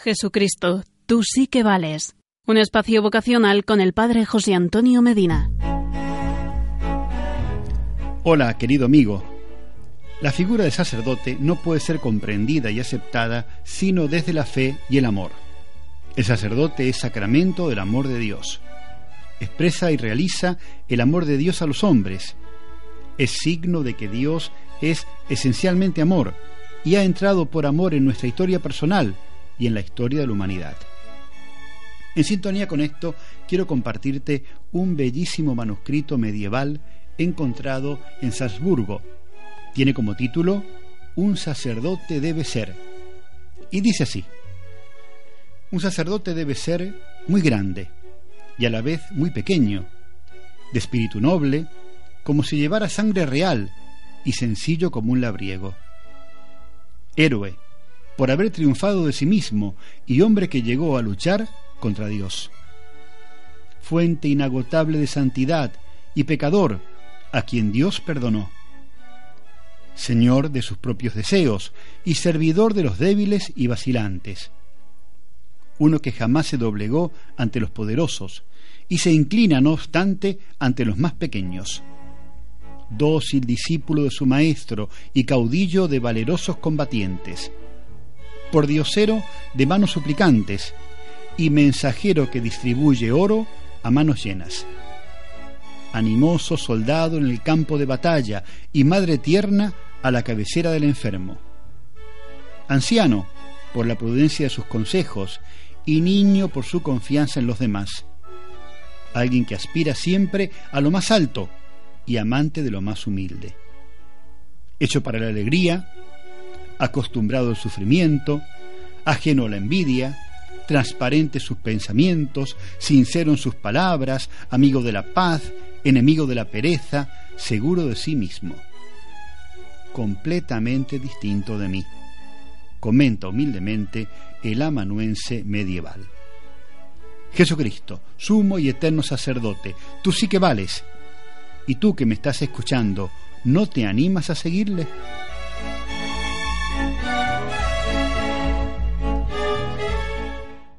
Jesucristo, tú sí que vales. Un espacio vocacional con el Padre José Antonio Medina. Hola, querido amigo. La figura de sacerdote no puede ser comprendida y aceptada sino desde la fe y el amor. El sacerdote es sacramento del amor de Dios. Expresa y realiza el amor de Dios a los hombres. Es signo de que Dios es esencialmente amor y ha entrado por amor en nuestra historia personal y en la historia de la humanidad. En sintonía con esto, quiero compartirte un bellísimo manuscrito medieval encontrado en Salzburgo. Tiene como título Un sacerdote debe ser. Y dice así, un sacerdote debe ser muy grande y a la vez muy pequeño, de espíritu noble, como si llevara sangre real y sencillo como un labriego. Héroe, por haber triunfado de sí mismo y hombre que llegó a luchar contra Dios. Fuente inagotable de santidad y pecador a quien Dios perdonó. Señor de sus propios deseos y servidor de los débiles y vacilantes. Uno que jamás se doblegó ante los poderosos y se inclina, no obstante, ante los más pequeños. Dócil discípulo de su maestro y caudillo de valerosos combatientes por diosero de manos suplicantes y mensajero que distribuye oro a manos llenas. Animoso soldado en el campo de batalla y madre tierna a la cabecera del enfermo. Anciano por la prudencia de sus consejos y niño por su confianza en los demás. Alguien que aspira siempre a lo más alto y amante de lo más humilde. Hecho para la alegría, acostumbrado al sufrimiento, ajeno a la envidia, transparente sus pensamientos, sincero en sus palabras, amigo de la paz, enemigo de la pereza, seguro de sí mismo. Completamente distinto de mí. Comenta humildemente el amanuense medieval. Jesucristo, sumo y eterno sacerdote, tú sí que vales. Y tú que me estás escuchando, ¿no te animas a seguirle?